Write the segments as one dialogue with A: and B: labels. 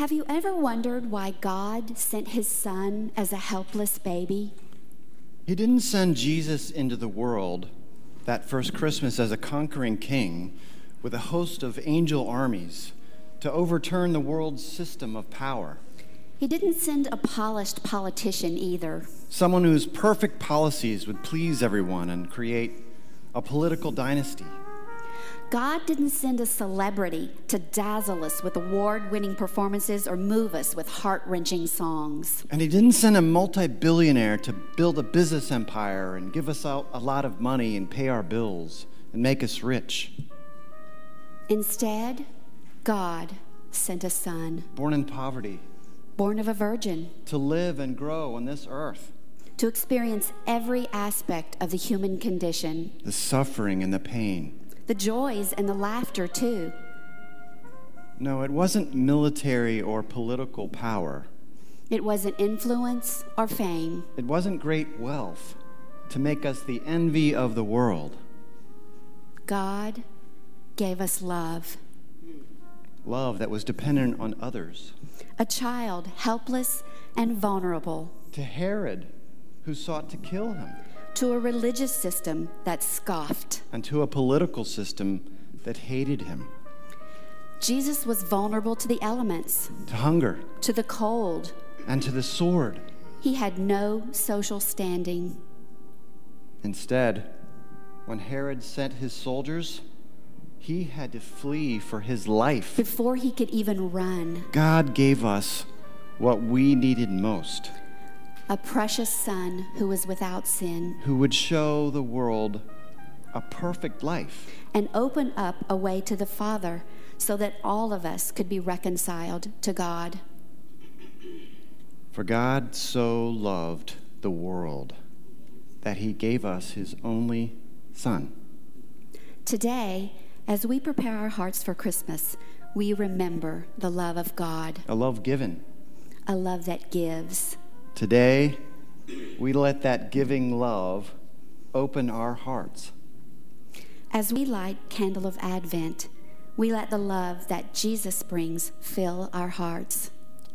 A: Have you ever wondered why God sent his son as a helpless baby?
B: He didn't send Jesus into the world that first Christmas as a conquering king with a host of angel armies to overturn the world's system of power.
A: He didn't send a polished politician either.
B: Someone whose perfect policies would please everyone and create a political dynasty.
A: God didn't send a celebrity to dazzle us with award winning performances or move us with heart wrenching songs.
B: And he didn't send a multi billionaire to build a business empire and give us out a lot of money and pay our bills and make us rich.
A: Instead, God sent a son,
B: Born in poverty,
A: born of a virgin,
B: to live and grow on this earth.
A: to experience every aspect of the human condition
B: The suffering and the pain.
A: The joys and the laughter, too.
B: No, it wasn't military or political power.
A: It wasn't influence or fame.
B: It wasn't great wealth to make us the envy of the world.
A: God gave us love.
B: Love that was dependent on others.
A: A child helpless and vulnerable
B: To Herod, who sought to kill him.
A: To a religious system that scoffed.
B: And to a political system that hated him.
A: Jesus was vulnerable to the elements,
B: To hunger
A: to the cold.
B: and to the sword.
A: He had no social standing.
B: Instead, when Herod sent his soldiers, he had to flee for his life.
A: Before he could even run,
B: God gave us what we needed most,
A: a precious son who was without sin
B: who would show the world a perfect life.
A: and open up a way to the Father so that all of us could be reconciled to God.
B: For God so loved the world that he gave us his only Son.
A: Today, as we prepare our hearts for Christmas, we remember the love of God,
B: A love given.
A: a love that gives.
B: Today, we let that giving love open our hearts.
A: As we light Candle of Advent, we let the love that Jesus brings fill our hearts.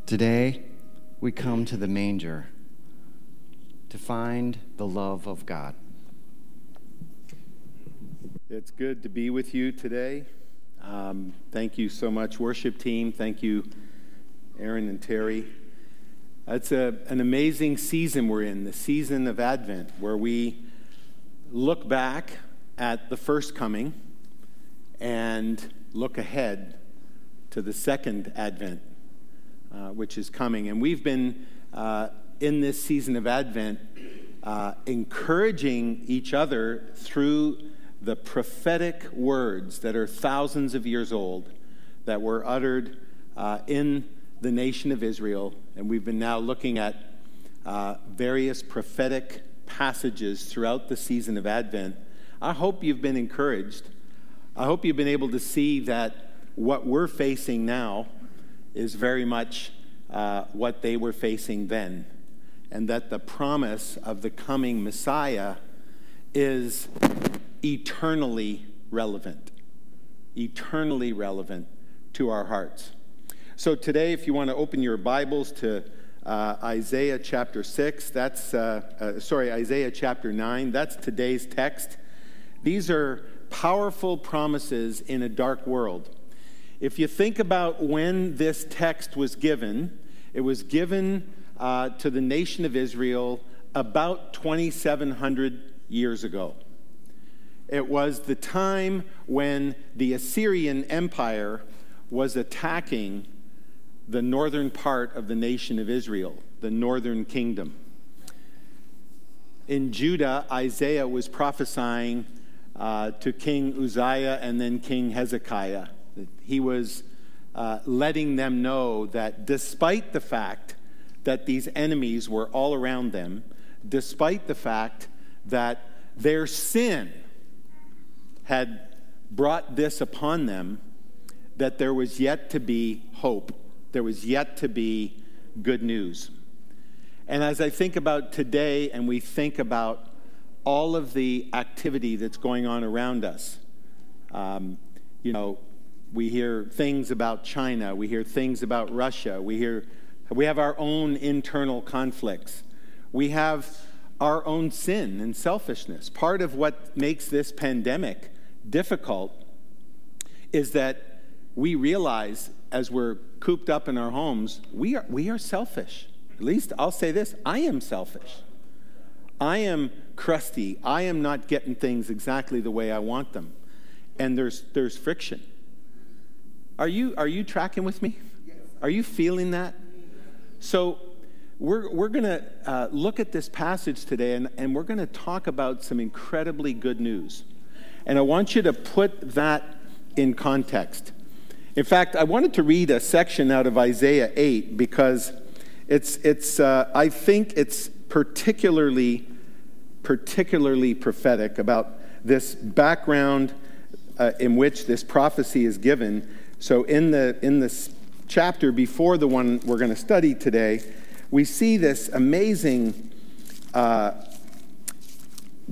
B: Today, we come to the manger to find the love of God.
C: It's good to be with you today. Um, thank you so much, worship team. Thank you, Aaron and Terry. It's a, an amazing season we're in, the season of Advent, where we look back at the first coming and look ahead to the second Advent, uh, which is coming. And we've been uh, in this season of Advent uh, encouraging each other through the prophetic words that are thousands of years old that were uttered uh, in the nation of Israel. And we've been now looking at uh, various prophetic passages throughout the season of Advent. I hope you've been encouraged. I hope you've been able to see that what we're facing now is very much uh, what they were facing then, and that the promise of the coming Messiah is eternally relevant. Eternally relevant to our hearts. So, today, if you want to open your Bibles to uh, Isaiah chapter 6, that's, uh, uh, sorry, Isaiah chapter 9, that's today's text. These are powerful promises in a dark world. If you think about when this text was given, it was given uh, to the nation of Israel about 2,700 years ago. It was the time when the Assyrian Empire was attacking the northern part of the nation of Israel, the northern kingdom. In Judah, Isaiah was prophesying uh, to King Uzziah and then King Hezekiah. He was uh, letting them know that despite the fact that these enemies were all around them, despite the fact that their sin had brought this upon them, that there was yet to be hope. There was yet to be good news. And as I think about today and we think about all of the activity that's going on around us, um, you know, We hear things about China. We hear things about Russia. We, hear, we have our own internal conflicts. We have our own sin and selfishness. Part of what makes this pandemic difficult is that we realize as we're cooped up in our homes, we are, we are selfish. At least I'll say this I am selfish. I am crusty. I am not getting things exactly the way I want them. And there's, there's friction. Are you, are you tracking with me? Are you feeling that? So, we're, we're going to uh, look at this passage today and, and we're going to talk about some incredibly good news. And I want you to put that in context. In fact, I wanted to read a section out of Isaiah 8 because it's, it's, uh, I think it's particularly, particularly prophetic about this background uh, in which this prophecy is given. So, in, the, in this chapter before the one we're going to study today, we see this amazing uh,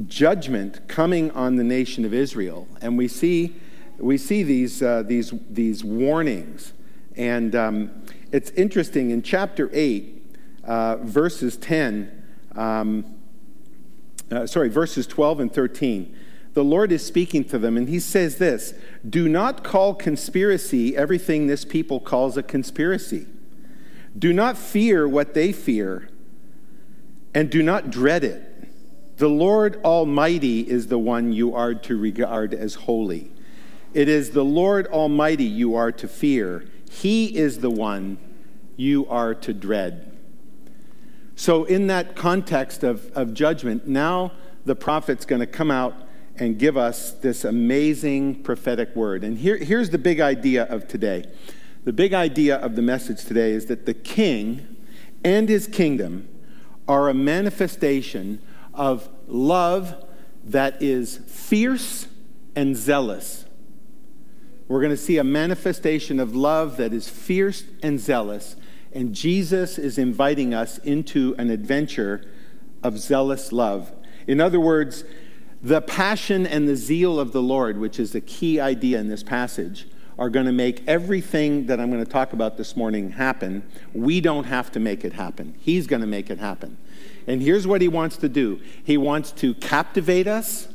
C: judgment coming on the nation of Israel. And we see, we see these, uh, these, these warnings. And um, it's interesting, in chapter 8, uh, verses 10, um, uh, sorry, verses 12 and 13, the Lord is speaking to them, and he says this Do not call conspiracy everything this people calls a conspiracy. Do not fear what they fear, and do not dread it. The Lord Almighty is the one you are to regard as holy. It is the Lord Almighty you are to fear. He is the one you are to dread. So, in that context of, of judgment, now the prophet's going to come out and give us this amazing prophetic word. And here, here's the big idea of today the big idea of the message today is that the king and his kingdom are a manifestation of love that is fierce and zealous. We're going to see a manifestation of love that is fierce and zealous, and Jesus is inviting us into an adventure of zealous love. In other words, the passion and the zeal of the Lord, which is the key idea in this passage, are going to make everything that I'm going to talk about this morning happen. We don't have to make it happen. He's going to make it happen. And here's what he wants to do He wants to captivate us,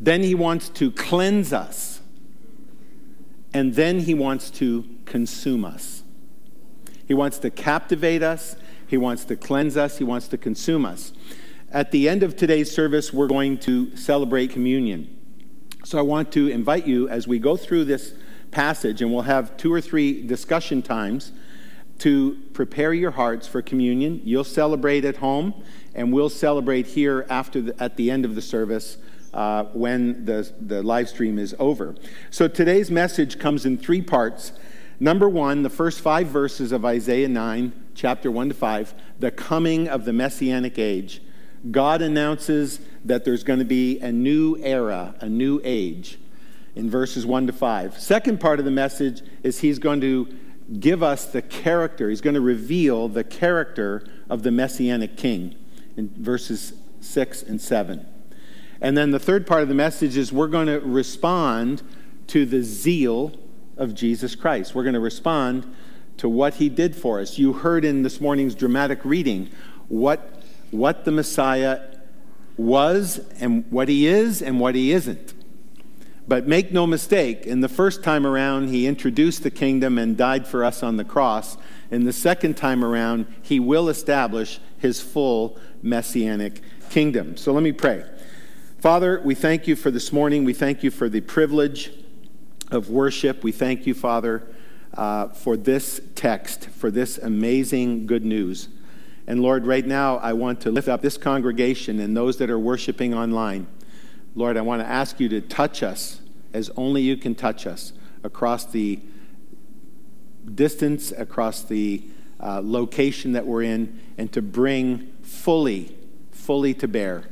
C: then he wants to cleanse us, and then he wants to consume us. He wants to captivate us, he wants to cleanse us, he wants to consume us. At the end of today's service, we're going to celebrate communion. So I want to invite you as we go through this passage, and we'll have two or three discussion times to prepare your hearts for communion. You'll celebrate at home, and we'll celebrate here after the, at the end of the service uh, when the, the live stream is over. So today's message comes in three parts. Number one, the first five verses of Isaiah 9, chapter 1 to 5, the coming of the messianic age. God announces that there's going to be a new era, a new age in verses 1 to 5. Second part of the message is he's going to give us the character, he's going to reveal the character of the messianic king in verses 6 and 7. And then the third part of the message is we're going to respond to the zeal of Jesus Christ. We're going to respond to what he did for us. You heard in this morning's dramatic reading what, what the Messiah was and what he is and what he isn't. But make no mistake, in the first time around, he introduced the kingdom and died for us on the cross. In the second time around, he will establish his full messianic kingdom. So let me pray. Father, we thank you for this morning. We thank you for the privilege of worship. We thank you, Father, uh, for this text, for this amazing good news. And Lord, right now, I want to lift up this congregation and those that are worshiping online. Lord, I want to ask you to touch us as only you can touch us across the distance, across the uh, location that we're in, and to bring fully, fully to bear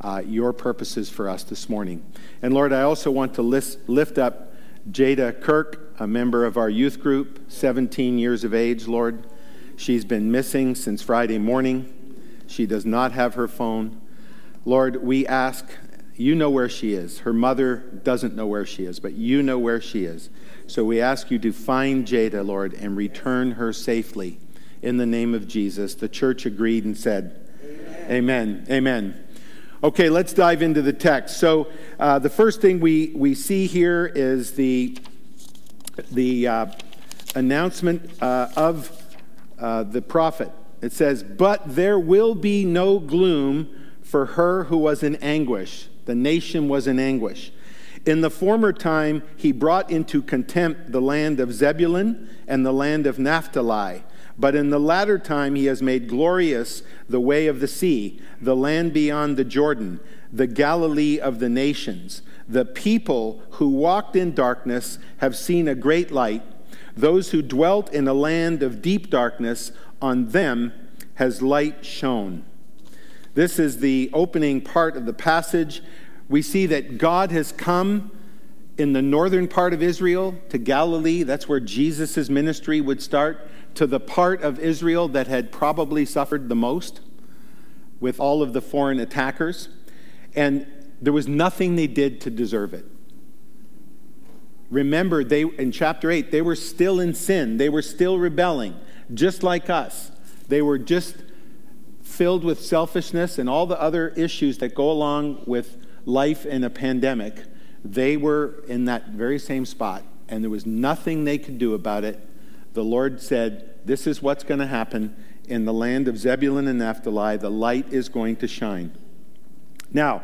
C: uh, your purposes for us this morning. And Lord, I also want to list, lift up Jada Kirk, a member of our youth group, 17 years of age, Lord. She's been missing since Friday morning. She does not have her phone. Lord, we ask You know where she is. Her mother doesn't know where she is, but you know where she is. So we ask you to find Jada, Lord, and return her safely in the name of Jesus. The church agreed and said, Amen. Amen. Amen. Okay, let's dive into the text. So uh, the first thing we, we see here is the, the uh, announcement uh, of uh, the prophet. It says, But there will be no gloom for her who was in anguish. The nation was in anguish. In the former time, he brought into contempt the land of Zebulun and the land of Naphtali. But in the latter time, he has made glorious the way of the sea, the land beyond the Jordan, the Galilee of the nations. The people who walked in darkness have seen a great light. Those who dwelt in a land of deep darkness, on them has light shone. This is the opening part of the passage. We see that God has come in the northern part of Israel to Galilee. That's where Jesus' ministry would start, to the part of Israel that had probably suffered the most with all of the foreign attackers. And there was nothing they did to deserve it. Remember, they in chapter 8, they were still in sin. They were still rebelling, just like us. They were just filled with selfishness and all the other issues that go along with life in a pandemic, they were in that very same spot, and there was nothing they could do about it. The Lord said, This is what's going to happen in the land of Zebulun and Naphtali. The light is going to shine. Now,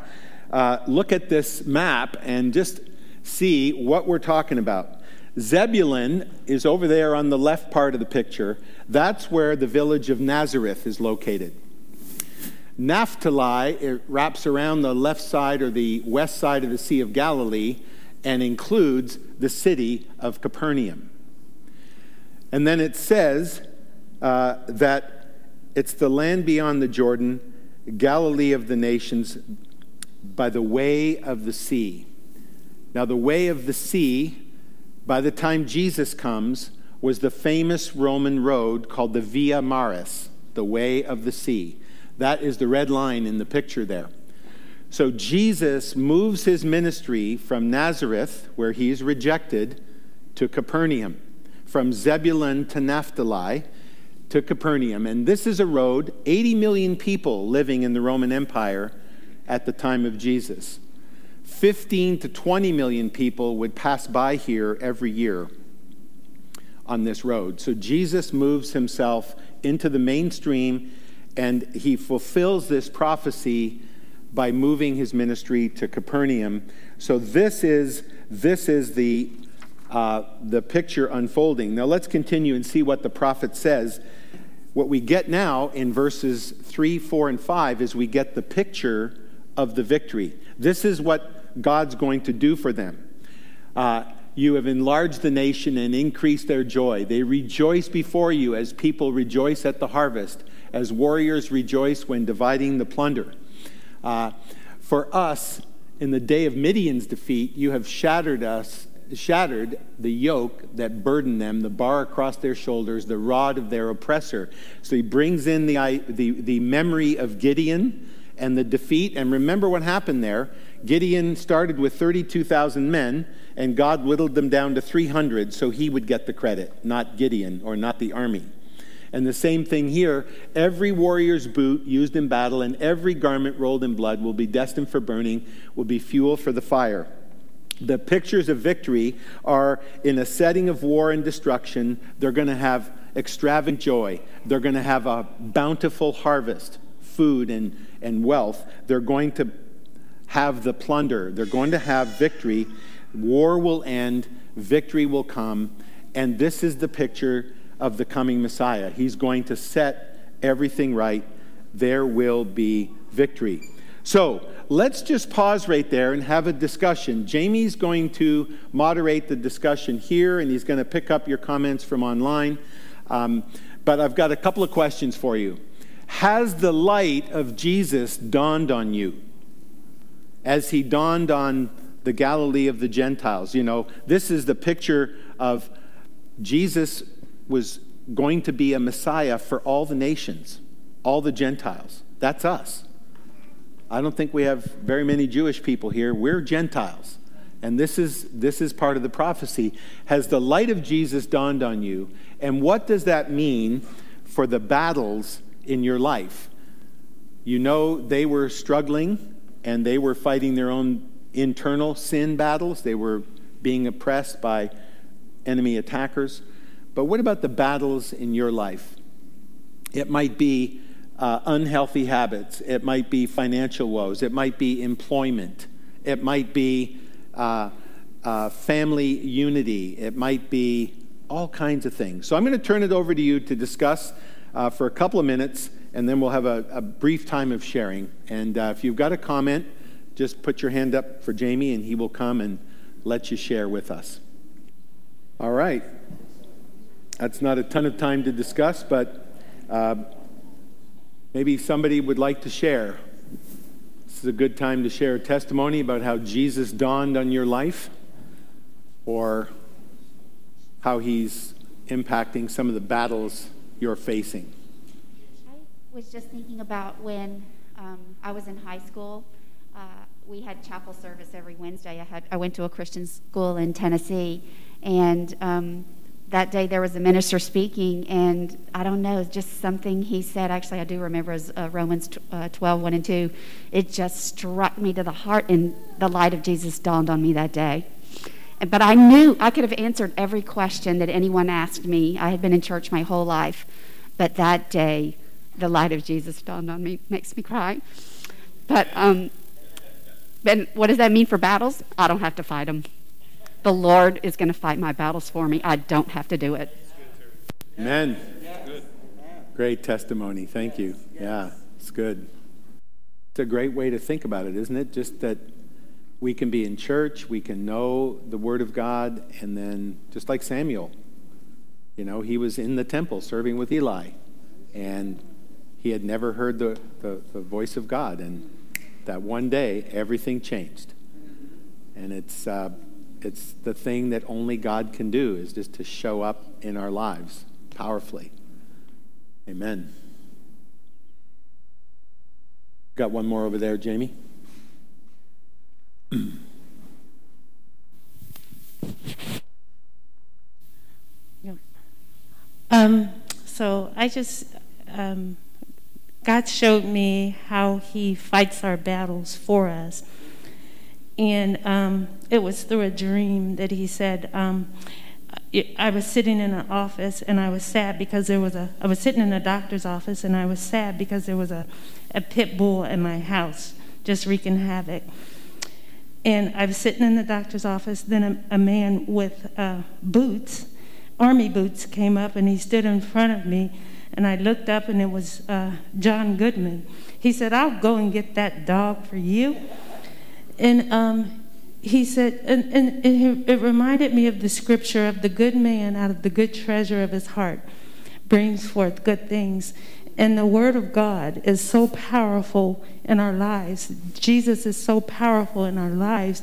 C: uh, look at this map and just see what we're talking about. Zebulun is over there on the left part of the picture. That's where the village of Nazareth is located. Naphtali it wraps around the left side or the west side of the Sea of Galilee and includes the city of Capernaum. And then it says uh, that it's the land beyond the Jordan, Galilee of the nations, by the way of the sea. Now, the way of the sea, by the time Jesus comes, was the famous Roman road called the Via Maris, the way of the sea. That is the red line in the picture there. So Jesus moves his ministry from Nazareth, where he's rejected, to Capernaum, from Zebulun to Naphtali to Capernaum. And this is a road, 80 million people living in the Roman Empire at the time of Jesus. 15 to 20 million people would pass by here every year on this road. So Jesus moves himself into the mainstream and he fulfills this prophecy by moving his ministry to Capernaum. So this is, this is the, uh, the picture unfolding. Now let's continue and see what the prophet says. What we get now in verses 3, 4, and 5 is we get the picture of the victory. This is what God's going to do for them. Uh, you have enlarged the nation and increased their joy. They rejoice before you as people rejoice at the harvest as warriors rejoice when dividing the plunder. Uh, for us, in the day of Midian's defeat, you have shattered us, shattered the yoke that burdened them, the bar across their shoulders, the rod of their oppressor. So he brings in the, the, the memory of Gideon and the defeat. And remember what happened there. Gideon started with 32,000 men, and God whittled them down to 300 so he would get the credit, not Gideon or not the army. And the same thing here every warrior's boot used in battle and every garment rolled in blood will be destined for burning, will be fuel for the fire. The pictures of victory are in a setting of war and destruction. They're going to have extravagant joy. They're going to have a bountiful harvest, food and, and wealth. They're going to have the plunder. They're going to have victory. War will end, victory will come. And this is the picture of the coming Messiah. He's going to set everything right. There will be victory. So let's just pause right there and have a discussion. Jamie's going to moderate the discussion here, and he's going to pick up your comments from online. Um, but I've got a couple of questions for you. Has the light of Jesus dawned on you as he dawned on the Galilee of the Gentiles? You know, this is the picture of Jesus was going to be a Messiah for all the nations, all the Gentiles. That's us. I don't think we have very many Jewish people here. We're Gentiles. And this is, this is part of the prophecy. Has the light of Jesus dawned on you? And what does that mean for the battles in your life? You know, they were struggling and they were fighting their own internal sin battles. They were being oppressed by enemy attackers. But what about the battles in your life? It might be uh, unhealthy habits, it might be financial woes, it might be employment, it might be uh, uh, family unity, it might be all kinds of things. So I'm going to turn it over to you to discuss uh, for a couple of minutes, and then we'll have a, a brief time of sharing. And uh, if you've got a comment, just put your hand up for Jamie, and he will come and let you share with us. All right. That's not a ton of time to discuss, but uh, maybe somebody would like to share. This is a good time to share a testimony about how Jesus dawned on your life or how he's impacting some of the battles you're facing.
A: I was just thinking about when um, I was in high school. Uh, we had chapel service every Wednesday. I, had, I went to a Christian school in Tennessee, and um, that day there was a minister speaking, and I don't know, just something he said. Actually, I do remember as uh, Romans uh, 12, 1 and 2. It just struck me to the heart, and the light of Jesus dawned on me that day. But I knew I could have answered every question that anyone asked me. I had been in church my whole life. But that day, the light of Jesus dawned on me. Makes me cry. But um, and what does that mean for battles? I don't have to fight them. The Lord is going to fight my battles for me. I don't have to do it.
C: Amen. Great testimony. Thank you. Yeah, it's good. It's a great way to think about it, isn't it? Just that we can be in church, we can know the Word of God, and then just like Samuel, you know, he was in the temple serving with Eli, and he had never heard the, the, the voice of God. And that one day, everything changed. And it's. Uh, it's the thing that only God can do is just to show up in our lives powerfully. Amen. Got one more over there, Jamie.
D: Um, so I just, um, God showed me how He fights our battles for us. And um, it was through a dream that he said, um, I was sitting in an office and I was sad because there was a, I was sitting in a doctor's office and I was sad because there was a, a pit bull in my house just wreaking havoc. And I was sitting in the doctor's office, then a, a man with uh, boots, army boots, came up and he stood in front of me. And I looked up and it was uh, John Goodman. He said, I'll go and get that dog for you. And um, he said, and, and, and it reminded me of the scripture of the good man out of the good treasure of his heart brings forth good things. And the Word of God is so powerful in our lives. Jesus is so powerful in our lives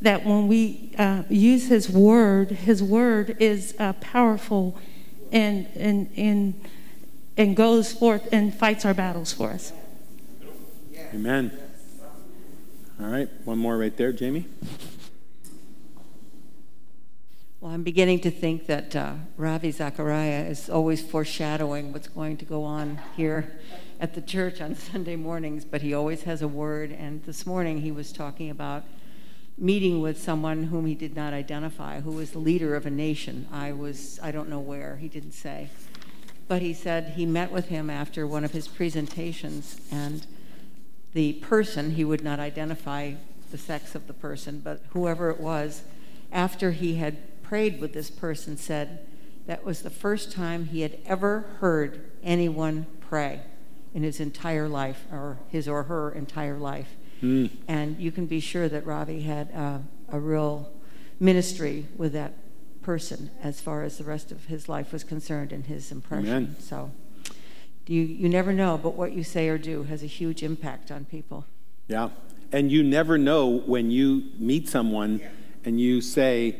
D: that when we uh, use His Word, His Word is uh, powerful and, and, and, and goes forth and fights our battles for us.
C: Amen. All right, one more right there, Jamie.
E: Well, I'm beginning to think that uh, Ravi Zacharias is always foreshadowing what's going to go on here at the church on Sunday mornings, but he always has a word. And this morning he was talking about meeting with someone whom he did not identify, who was the leader of a nation. I was, I don't know where, he didn't say. But he said he met with him after one of his presentations and the person, he would not identify the sex of the person, but whoever it was, after he had prayed with this person, said that was the first time he had ever heard anyone pray in his entire life, or his or her entire life. Mm. And you can be sure that Ravi had uh, a real ministry with that person as far as the rest of his life was concerned and his impression. Amen. So you, you never know, but what you say or do has a huge impact on people.
C: Yeah. And you never know when you meet someone and you say,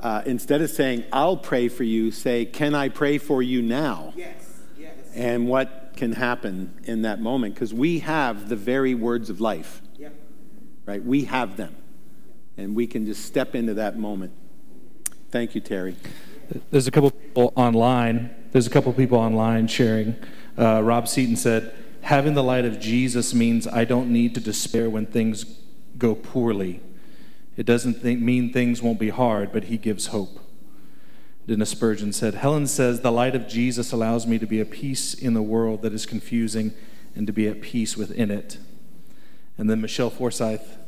C: uh, instead of saying, I'll pray for you, say, Can I pray for you now? Yes. yes. And what can happen in that moment because we have the very words of life. Yep. Right? We have them. And we can just step into that moment. Thank you, Terry.
F: There's a couple people online. There's a couple people online sharing. Uh, Rob Seaton said, Having the light of Jesus means I don't need to despair when things go poorly. It doesn't th- mean things won't be hard, but He gives hope. Dennis Spurgeon said, Helen says, The light of Jesus allows me to be at peace in the world that is confusing and to be at peace within it. And then Michelle Forsyth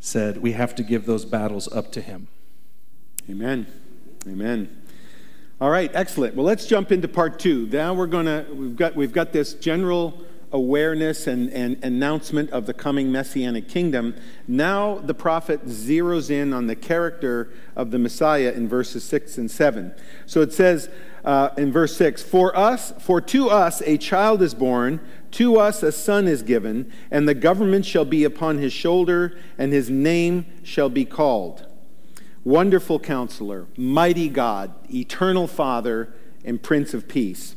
F: said, We have to give those battles up to Him.
C: Amen. Amen. All right, excellent. Well, let's jump into part two. Now we're to, we've got, we've got this general awareness and, and announcement of the coming messianic kingdom. Now the prophet zeroes in on the character of the Messiah in verses 6 and 7. So it says uh, in verse 6 For us, for to us a child is born, to us a son is given, and the government shall be upon his shoulder, and his name shall be called. Wonderful counselor, mighty God, eternal Father, and Prince of Peace.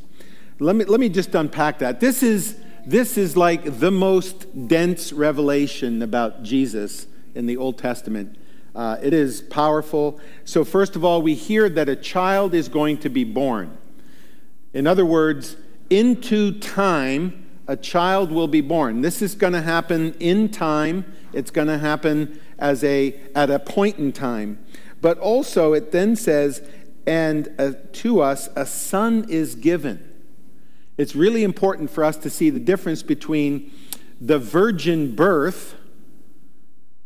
C: Let me, let me just unpack that. This is this is like the most dense revelation about Jesus in the Old Testament. Uh, it is powerful. So, first of all, we hear that a child is going to be born. In other words, into time, a child will be born. This is going to happen in time. It's going to happen as a at a point in time. But also, it then says, and uh, to us a son is given it's really important for us to see the difference between the virgin birth,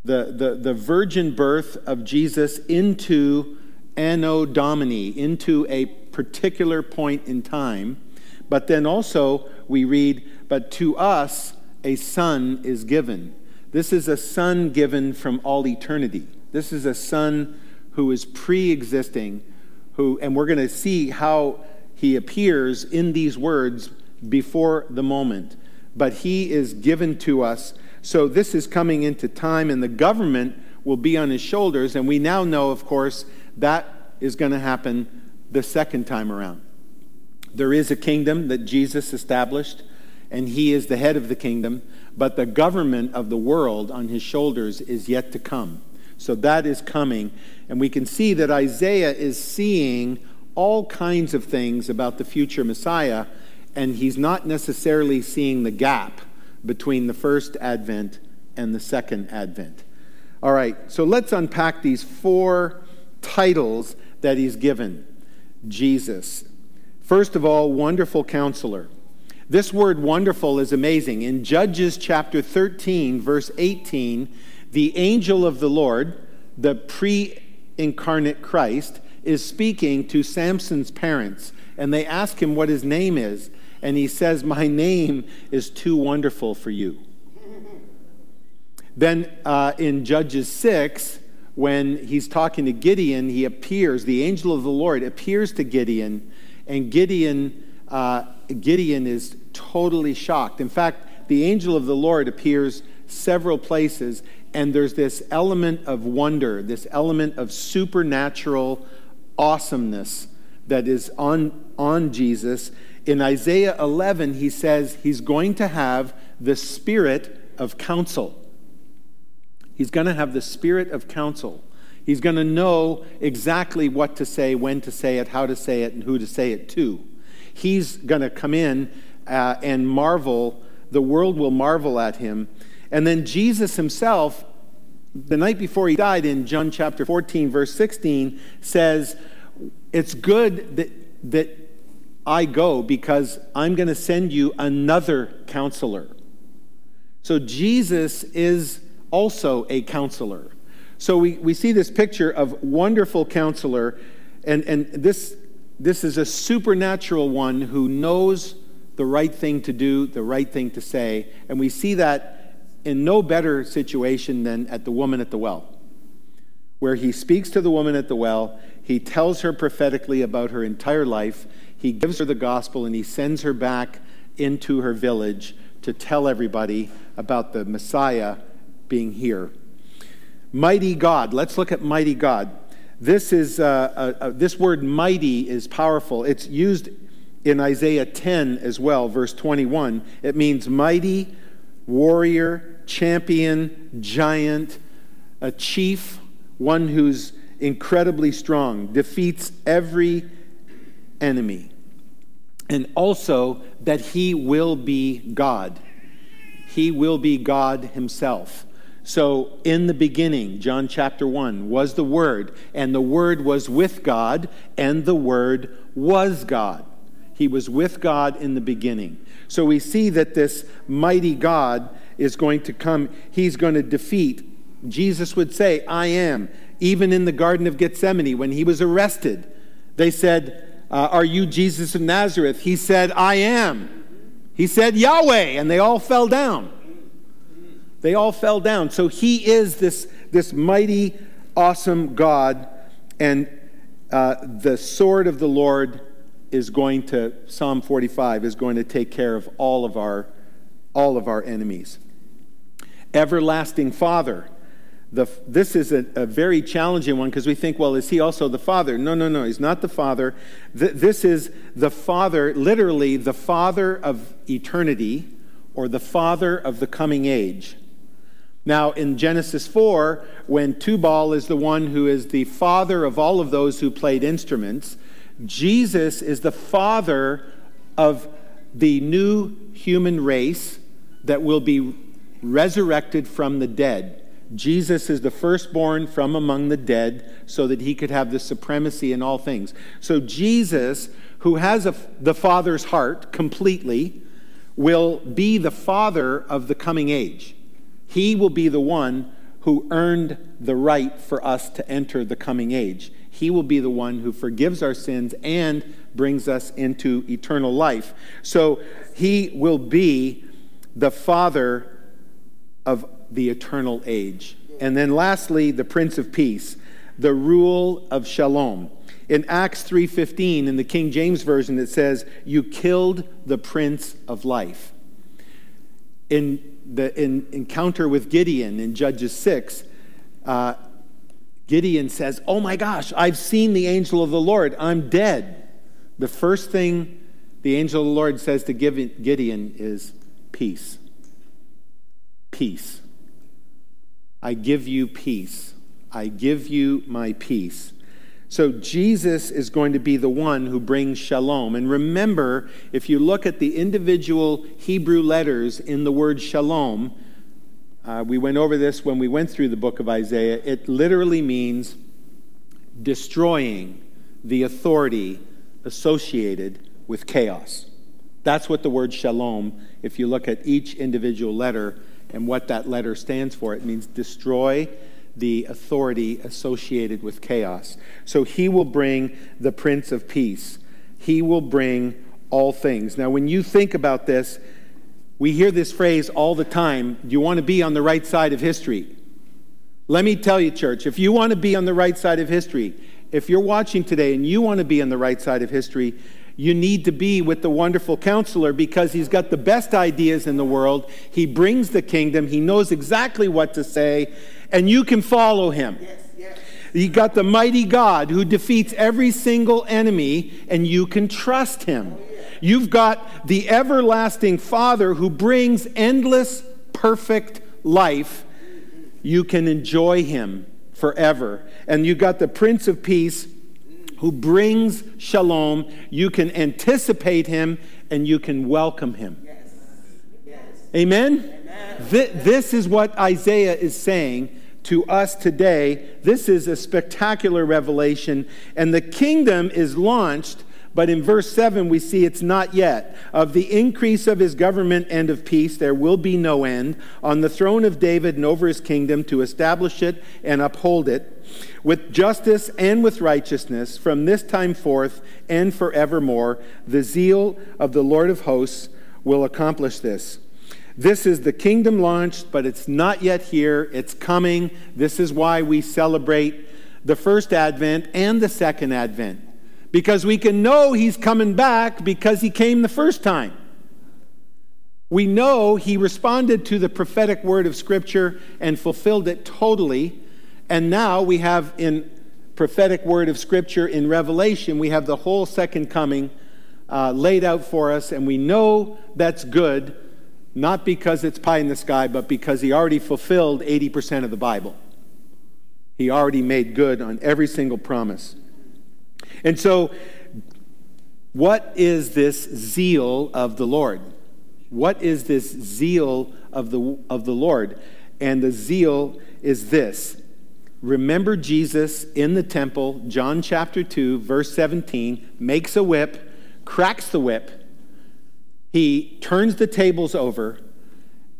C: the, the, the virgin birth of Jesus into Anno Domini, into a particular point in time. But then also we read, but to us a son is given. This is a son given from all eternity. This is a son who is pre existing, who, and we're going to see how he appears in these words before the moment. But he is given to us. So this is coming into time, and the government will be on his shoulders. And we now know, of course, that is going to happen the second time around. There is a kingdom that Jesus established, and he is the head of the kingdom, but the government of the world on his shoulders is yet to come. So that is coming. And we can see that Isaiah is seeing all kinds of things about the future Messiah, and he's not necessarily seeing the gap between the first advent and the second advent. All right, so let's unpack these four titles that he's given Jesus. First of all, wonderful counselor. This word wonderful is amazing. In Judges chapter 13, verse 18, the angel of the Lord, the pre incarnate Christ, is speaking to Samson's parents, and they ask him what his name is, and he says, My name is too wonderful for you. Then uh, in Judges 6, when he's talking to Gideon, he appears, the angel of the Lord appears to Gideon, and Gideon, uh, Gideon is totally shocked. In fact, the angel of the Lord appears several places, and there's this element of wonder, this element of supernatural awesomeness that is on, on Jesus. In Isaiah 11, he says he's going to have the spirit of counsel. He's going to have the spirit of counsel. He's going to know exactly what to say, when to say it, how to say it, and who to say it to. He's going to come in uh, and marvel. The world will marvel at him. And then Jesus himself the night before he died in John chapter 14, verse 16, says, It's good that, that I go because I'm going to send you another counselor. So Jesus is also a counselor. So we, we see this picture of wonderful counselor, and, and this, this is a supernatural one who knows the right thing to do, the right thing to say. And we see that in no better situation than at the woman at the well, where he speaks to the woman at the well, he tells her prophetically about her entire life, he gives her the gospel, and he sends her back into her village to tell everybody about the Messiah being here. Mighty God. Let's look at mighty God. This is uh, uh, uh, this word "mighty" is powerful. It's used in Isaiah 10 as well, verse 21. It means mighty, warrior, champion, giant, a chief, one who's incredibly strong, defeats every enemy. And also that he will be God. He will be God himself. So, in the beginning, John chapter 1, was the Word, and the Word was with God, and the Word was God. He was with God in the beginning. So, we see that this mighty God is going to come, he's going to defeat. Jesus would say, I am. Even in the Garden of Gethsemane, when he was arrested, they said, uh, Are you Jesus of Nazareth? He said, I am. He said, Yahweh, and they all fell down. They all fell down. So he is this, this mighty, awesome God, and uh, the sword of the Lord is going to, Psalm 45, is going to take care of all of our, all of our enemies. Everlasting Father. The, this is a, a, very challenging one because we think, well, is he also the Father? No, no, no, he's not the Father. Th- this is the Father, literally, the Father of eternity or the Father of the coming age. Now, in Genesis 4, when Tubal is the one who is the father of all of those who played instruments, Jesus is the father of the new human race that will be resurrected from the dead. Jesus is the firstborn from among the dead so that he could have the supremacy in all things. So, Jesus, who has a, the Father's heart completely, will be the father of the coming age. He will be the one who earned the right for us to enter the coming age. He will be the one who forgives our sins and brings us into eternal life. So he will be the Father of the eternal age. And then lastly, the Prince of Peace, the rule of Shalom. In Acts 3:15 in the King James version it says, "You killed the prince of life." In the in, encounter with Gideon in Judges 6, uh, Gideon says, Oh my gosh, I've seen the angel of the Lord. I'm dead. The first thing the angel of the Lord says to Gideon is, Peace. Peace. I give you peace. I give you my peace. So Jesus is going to be the one who brings shalom. And remember, if you look at the individual Hebrew letters in the word shalom, uh, we went over this when we went through the book of Isaiah. It literally means destroying the authority associated with chaos. That's what the word shalom, if you look at each individual letter and what that letter stands for, it means destroy the authority associated with chaos. So he will bring the Prince of Peace. He will bring all things. Now, when you think about this, we hear this phrase all the time do you want to be on the right side of history? Let me tell you, church, if you want to be on the right side of history, if you're watching today and you want to be on the right side of history, you need to be with the wonderful counselor because he's got the best ideas in the world. He brings the kingdom, he knows exactly what to say, and you can follow him. Yes, yes. You got the mighty God who defeats every single enemy, and you can trust him. You've got the everlasting Father who brings endless, perfect life. You can enjoy him forever. And you've got the Prince of Peace who brings shalom. You can anticipate him and you can welcome him. Yes. Yes. Amen? Amen. Th- this is what Isaiah is saying to us today. This is a spectacular revelation, and the kingdom is launched. But in verse 7, we see it's not yet. Of the increase of his government and of peace, there will be no end on the throne of David and over his kingdom to establish it and uphold it with justice and with righteousness from this time forth and forevermore. The zeal of the Lord of hosts will accomplish this. This is the kingdom launched, but it's not yet here. It's coming. This is why we celebrate the first advent and the second advent. Because we can know he's coming back because he came the first time. We know he responded to the prophetic word of Scripture and fulfilled it totally. And now we have in prophetic word of Scripture in Revelation, we have the whole second coming uh, laid out for us, and we know that's good, not because it's pie in the sky, but because he already fulfilled 80% of the Bible. He already made good on every single promise. And so, what is this zeal of the Lord? What is this zeal of the, of the Lord? And the zeal is this remember Jesus in the temple, John chapter 2, verse 17, makes a whip, cracks the whip, he turns the tables over,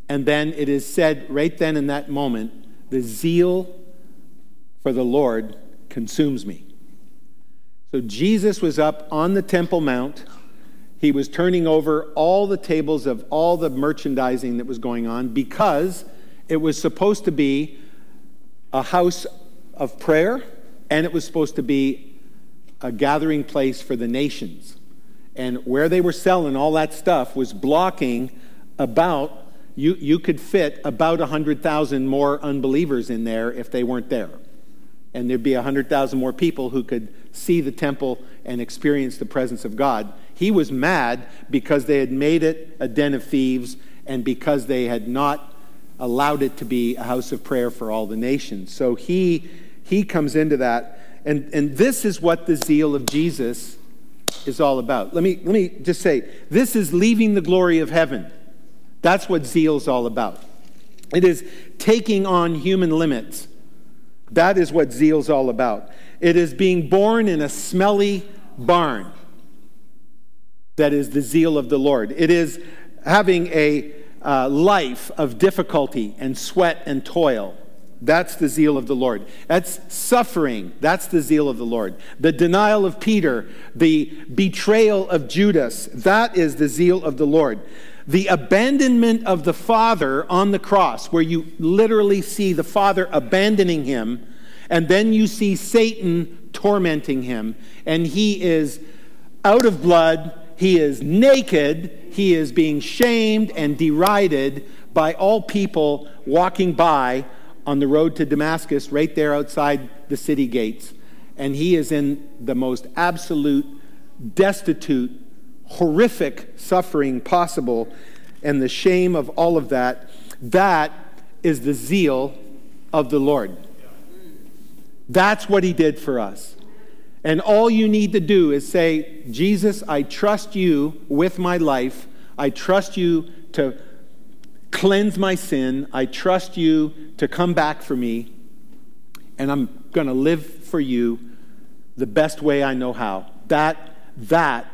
C: and then it is said right then in that moment, the zeal for the Lord consumes me. So Jesus was up on the Temple Mount. He was turning over all the tables of all the merchandising that was going on because it was supposed to be a house of prayer and it was supposed to be a gathering place for the nations. And where they were selling all that stuff was blocking about, you, you could fit about 100,000 more unbelievers in there if they weren't there. And there'd be 100,000 more people who could see the temple and experience the presence of God. He was mad because they had made it a den of thieves and because they had not allowed it to be a house of prayer for all the nations. So he, he comes into that. And, and this is what the zeal of Jesus is all about. Let me, let me just say this is leaving the glory of heaven. That's what zeal is all about. It is taking on human limits. That is what zeal is all about. It is being born in a smelly barn. That is the zeal of the Lord. It is having a uh, life of difficulty and sweat and toil. That's the zeal of the Lord. That's suffering. That's the zeal of the Lord. The denial of Peter, the betrayal of Judas, that is the zeal of the Lord. The abandonment of the Father on the cross, where you literally see the Father abandoning him, and then you see Satan tormenting him, and he is out of blood, he is naked, he is being shamed and derided by all people walking by on the road to Damascus, right there outside the city gates. And he is in the most absolute, destitute, horrific suffering possible. And the shame of all of that, that is the zeal of the Lord. That's what he did for us. And all you need to do is say, Jesus, I trust you with my life. I trust you to cleanse my sin. I trust you to come back for me. And I'm going to live for you the best way I know how. That, that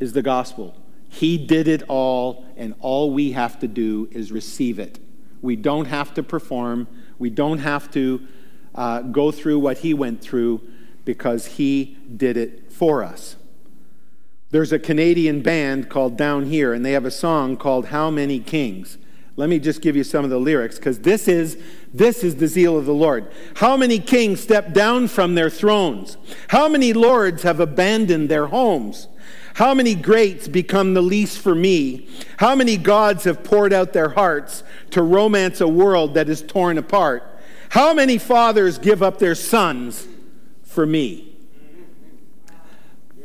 C: is the gospel. He did it all, and all we have to do is receive it. We don't have to perform, we don't have to uh, go through what he went through because he did it for us. There's a Canadian band called Downhere, and they have a song called How Many Kings. Let me just give you some of the lyrics because this is this is the zeal of the Lord. How many kings step down from their thrones? How many lords have abandoned their homes? How many greats become the least for me? How many gods have poured out their hearts to romance a world that is torn apart? How many fathers give up their sons for me?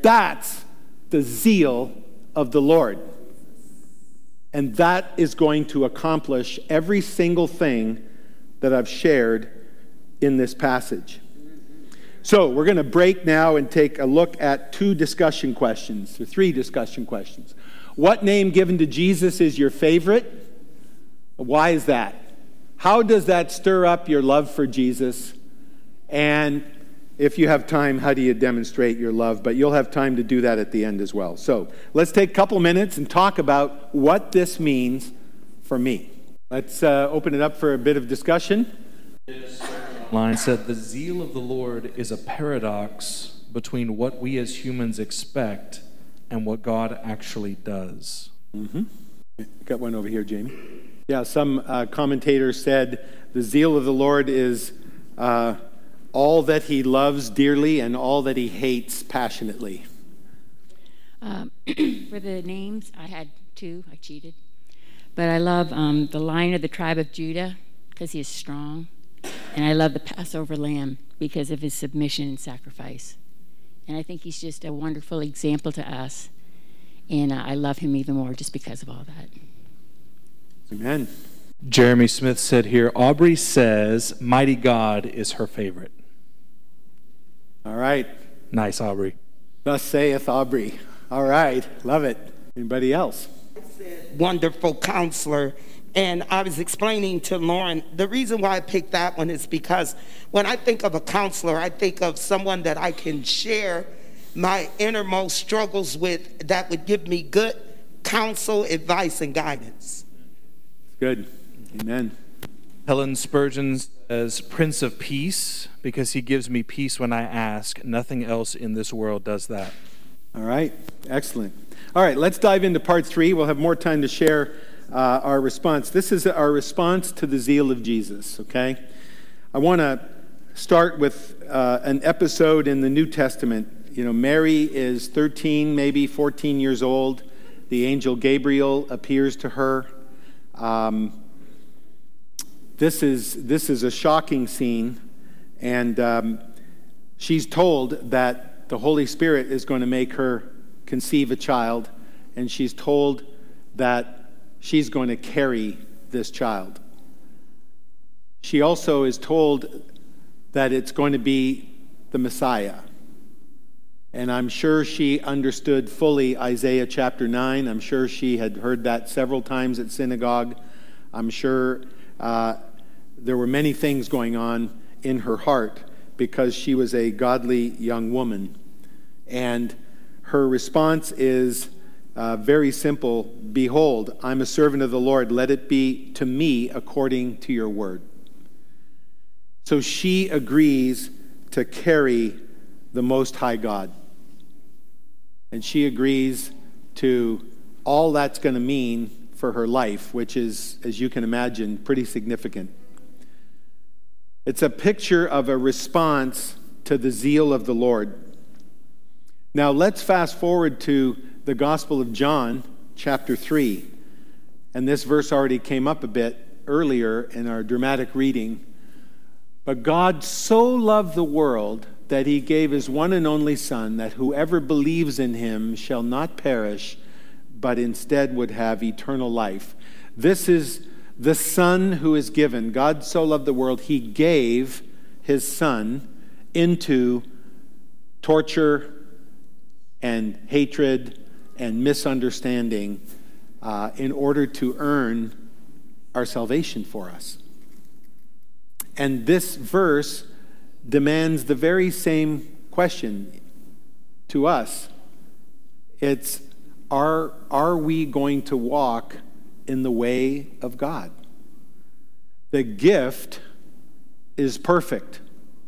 C: That's the zeal of the Lord. And that is going to accomplish every single thing that I've shared in this passage. So, we're going to break now and take a look at two discussion questions, or three discussion questions. What name given to Jesus is your favorite? Why is that? How does that stir up your love for Jesus? And if you have time, how do you demonstrate your love? But you'll have time to do that at the end as well. So let's take a couple minutes and talk about what this means for me. Let's uh, open it up for a bit of discussion.
F: Line said, The zeal of the Lord is a paradox between what we as humans expect and what God actually does.
C: Mm-hmm. Got one over here, Jamie. Yeah, some uh, commentators said the zeal of the Lord is. Uh, all that he loves dearly and all that he hates passionately?
G: Um, for the names, I had two. I cheated. But I love um, the lion of the tribe of Judah because he is strong. And I love the Passover lamb because of his submission and sacrifice. And I think he's just a wonderful example to us. And uh, I love him even more just because of all that.
C: Amen.
F: Jeremy Smith said here Aubrey says Mighty God is her favorite.
C: All right.
F: Nice, Aubrey.
C: Thus saith Aubrey. All right. Love it. Anybody else?
H: wonderful counselor. And I was explaining to Lauren, the reason why I picked that one is because when I think of a counselor, I think of someone that I can share my innermost struggles with that would give me good counsel, advice, and guidance.
C: Good. Amen.
F: Helen Spurgeon says Prince of Peace because he gives me peace when I ask. Nothing else in this world does that.
C: All right. Excellent. All right. Let's dive into part three. We'll have more time to share uh, our response. This is our response to the zeal of Jesus, okay? I want to start with uh, an episode in the New Testament. You know, Mary is 13, maybe 14 years old. The angel Gabriel appears to her. Um, this is this is a shocking scene, and um, she's told that the Holy Spirit is going to make her conceive a child, and she's told that she's going to carry this child. She also is told that it's going to be the Messiah. And I'm sure she understood fully Isaiah chapter 9. I'm sure she had heard that several times at synagogue. I'm sure uh, there were many things going on in her heart because she was a godly young woman. And her response is uh, very simple Behold, I'm a servant of the Lord. Let it be to me according to your word. So she agrees to carry the Most High God. And she agrees to all that's going to mean for her life, which is, as you can imagine, pretty significant. It's a picture of a response to the zeal of the Lord. Now, let's fast forward to the Gospel of John, chapter 3. And this verse already came up a bit earlier in our dramatic reading. But God so loved the world that he gave his one and only Son, that whoever believes in him shall not perish, but instead would have eternal life. This is the Son who is given. God so loved the world, he gave his Son into torture and hatred and misunderstanding uh, in order to earn our salvation for us. And this verse demands the very same question to us. It's are, are we going to walk in the way of God? The gift is perfect,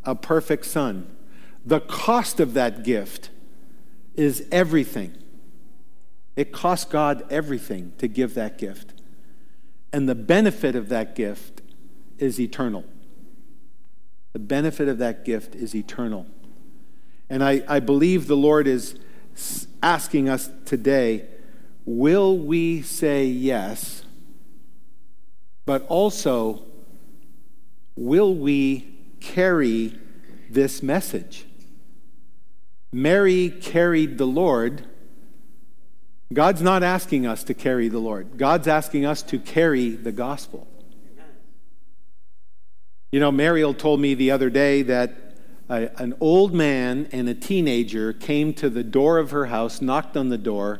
C: a perfect son. The cost of that gift is everything. It cost God everything to give that gift. And the benefit of that gift is eternal. The benefit of that gift is eternal. And I, I believe the Lord is asking us today will we say yes, but also will we carry this message? Mary carried the Lord. God's not asking us to carry the Lord, God's asking us to carry the gospel. You know, Mariel told me the other day that an old man and a teenager came to the door of her house, knocked on the door,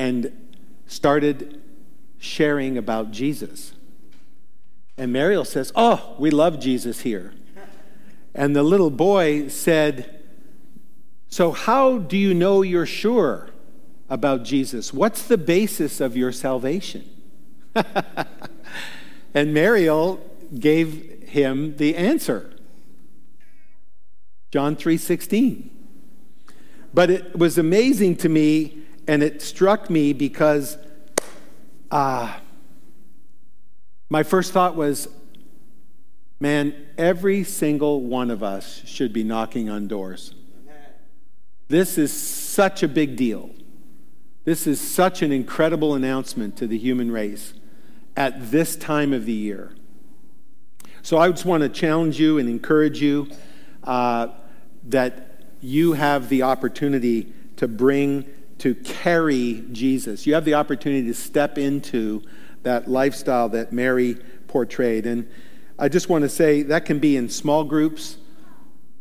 C: and started sharing about Jesus. And Mariel says, Oh, we love Jesus here. And the little boy said, so, how do you know you're sure about Jesus? What's the basis of your salvation? and Mariel gave him the answer. John 3:16. But it was amazing to me and it struck me because uh, my first thought was man, every single one of us should be knocking on doors. This is such a big deal. This is such an incredible announcement to the human race at this time of the year. So I just want to challenge you and encourage you uh, that you have the opportunity to bring to carry Jesus. You have the opportunity to step into that lifestyle that Mary portrayed. And I just want to say that can be in small groups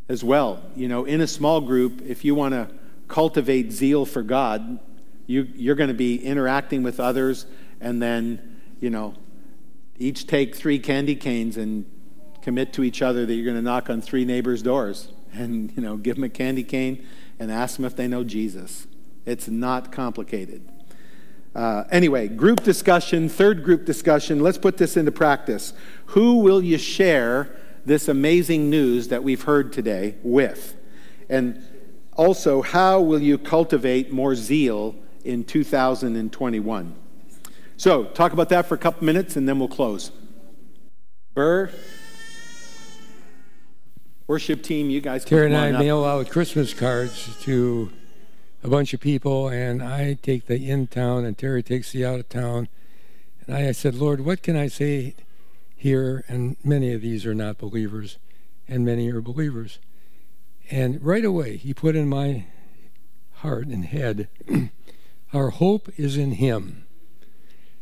C: as well. You know, in a small group, if you want to cultivate zeal for God, you, you're going to be interacting with others and then, you know, each take three candy canes and commit to each other that you're going to knock on three neighbors' doors and, you know, give them a candy cane and ask them if they know Jesus. It's not complicated. Uh, anyway, group discussion, third group discussion. Let's put this into practice. Who will you share this amazing news that we've heard today with? And also, how will you cultivate more zeal in 2021? So, talk about that for a couple minutes and then we'll close. Burr, worship team, you guys.
I: Terry and I mail out Christmas cards to a bunch of people, and I take the in town, and Terry takes the out of town. And I said, Lord, what can I say here? And many of these are not believers, and many are believers. And right away, he put in my heart and head, our hope is in him.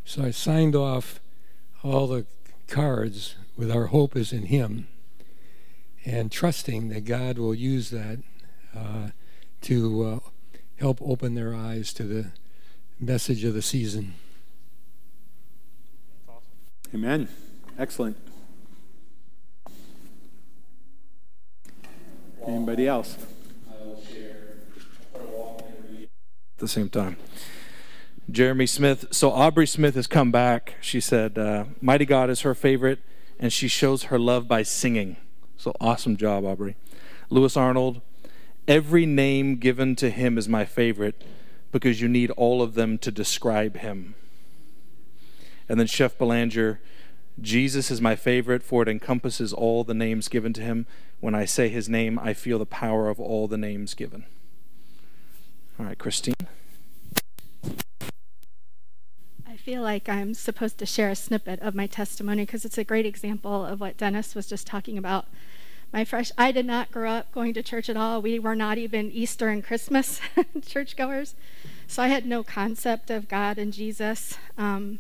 I: So I signed off all the cards with our hope is in him and trusting that God will use that uh, to uh, help open their eyes to the message of the season.
C: Amen. Excellent. Anybody else?
F: At the same time. Jeremy Smith. So Aubrey Smith has come back. She said, uh, Mighty God is her favorite, and she shows her love by singing. So awesome job, Aubrey. Lewis Arnold. Every name given to him is my favorite because you need all of them to describe him. And then Chef Belanger, Jesus is my favorite, for it encompasses all the names given to him. When I say his name, I feel the power of all the names given. All right, Christine.
J: I feel like I'm supposed to share a snippet of my testimony because it's a great example of what Dennis was just talking about my fresh i did not grow up going to church at all. We were not even easter and christmas churchgoers. So i had no concept of god and jesus. Um,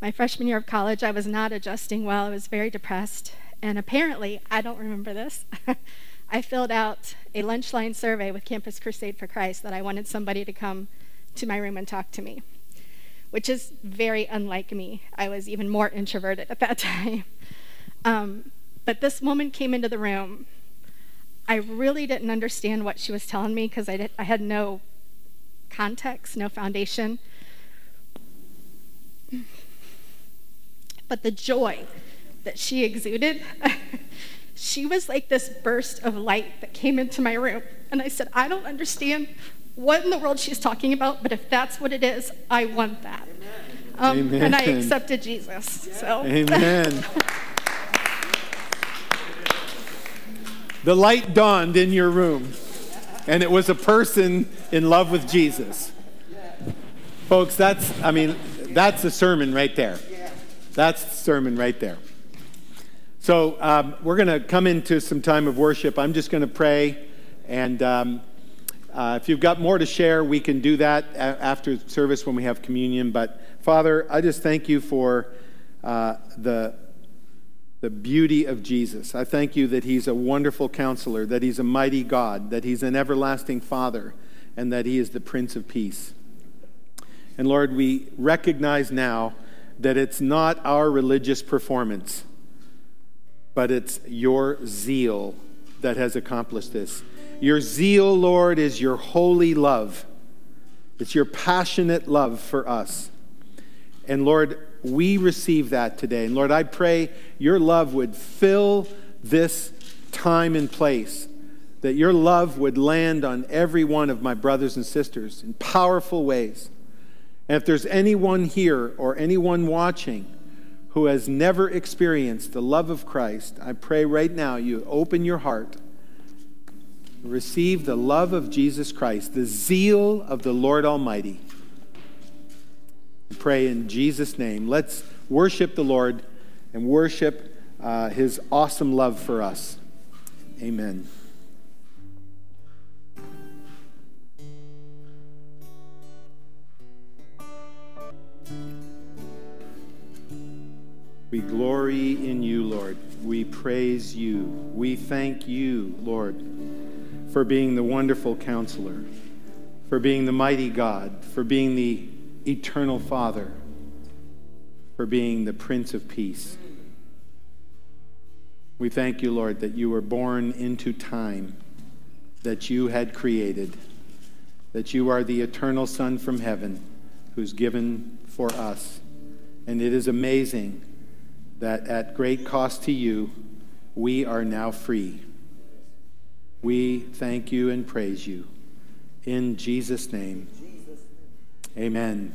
J: my freshman year of college i was not adjusting well. I was very depressed. And apparently i don't remember this i filled out a lunch line survey with campus crusade for christ that i wanted somebody to come to my room and talk to me which is very unlike me. I was even more introverted at that time. Um, but this woman came into the room. I really didn't understand what she was telling me because I, I had no context, no foundation. But the joy that she exuded, she was like this burst of light that came into my room. And I said, I don't understand what in the world she's talking about, but if that's what it is, I want that. Um, and I accepted Jesus. So.
C: Amen. the light dawned in your room, and it was a person in love with Jesus. Folks, that's, I mean, that's the sermon right there. That's the sermon right there. So um, we're going to come into some time of worship. I'm just going to pray, and um, uh, if you've got more to share, we can do that after service when we have communion. But Father, I just thank you for uh, the the beauty of Jesus. I thank you that He's a wonderful counselor, that He's a mighty God, that He's an everlasting Father, and that He is the Prince of Peace. And Lord, we recognize now that it's not our religious performance, but it's your zeal that has accomplished this. Your zeal, Lord, is your holy love. It's your passionate love for us. And Lord, we receive that today. And Lord, I pray your love would fill this time and place, that your love would land on every one of my brothers and sisters in powerful ways. And if there's anyone here or anyone watching who has never experienced the love of Christ, I pray right now you open your heart, receive the love of Jesus Christ, the zeal of the Lord Almighty. Pray in Jesus' name. Let's worship the Lord and worship uh, his awesome love for us. Amen. We glory in you, Lord. We praise you. We thank you, Lord, for being the wonderful counselor, for being the mighty God, for being the eternal Father, for being the Prince of Peace. We thank you, Lord, that you were born into time, that you had created, that you are the eternal Son from heaven who's given for us. And it is amazing that at great cost to you, we are now free. We thank you and praise you. In Jesus' name, amen.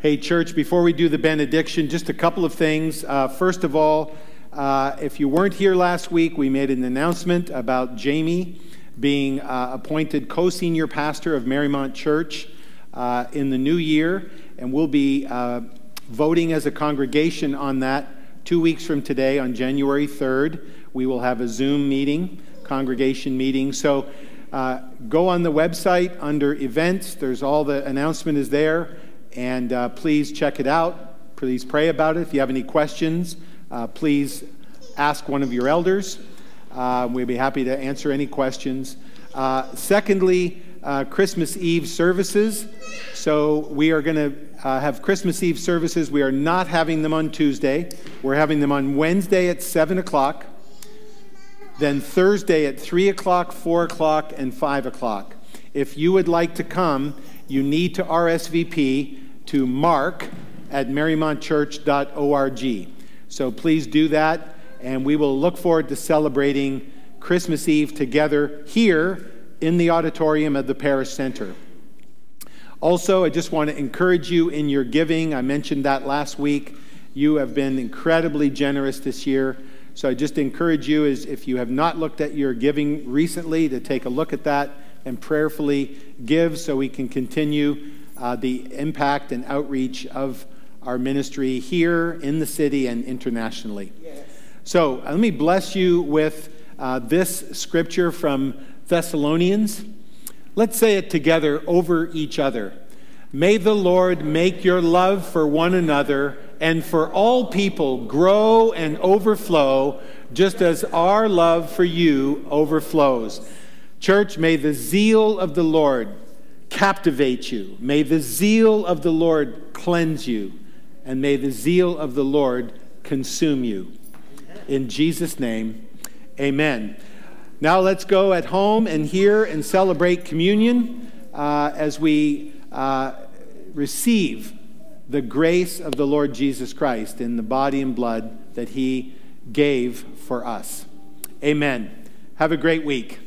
C: Hey, church, before we do the benediction, just a couple of things. Uh, first of all, uh, if you weren't here last week, we made an announcement about Jamie being uh, appointed co senior pastor of Marymount Church uh, in the new year, and we'll be uh, voting as a congregation on that two weeks from today on January 3rd. We will have a Zoom meeting, congregation meeting. So uh, go on the website under events. There's all the announcement is there, and uh, please check it out. Please pray about it. If you have any questions, uh, please ask one of your elders. Uh, we'd be happy to answer any questions. Uh, secondly, uh, Christmas Eve services. So we are going to have Christmas Eve services. We are not having them on Tuesday. We're having them on Wednesday at 7 o'clock, then Thursday at 3 o'clock, 4 o'clock, and 5 o'clock. If you would like to come, you need to RSVP to mark at marymontchurch.org. So please do that, and we will look forward to celebrating Christmas Eve together here in the auditorium of the Parish Center. Also, I just want to encourage you in your giving. I mentioned that last week. You have been incredibly generous this year. So I just encourage you, as if you have not looked at your giving recently, to take a look at that and prayerfully give so we can continue uh, the impact and outreach of our ministry here in the city and internationally. Yes. So uh, let me bless you with uh, this scripture from Thessalonians. Let's say it together over each other. May the Lord make your love for one another and for all people grow and overflow, just as our love for you overflows. Church, may the zeal of the Lord captivate you. May the zeal of the Lord cleanse you. And may the zeal of the Lord consume you. In Jesus' name, amen. Now let's go at home and hear and celebrate communion uh, as we uh, receive the grace of the Lord Jesus Christ in the body and blood that he gave for us. Amen. Have a great week.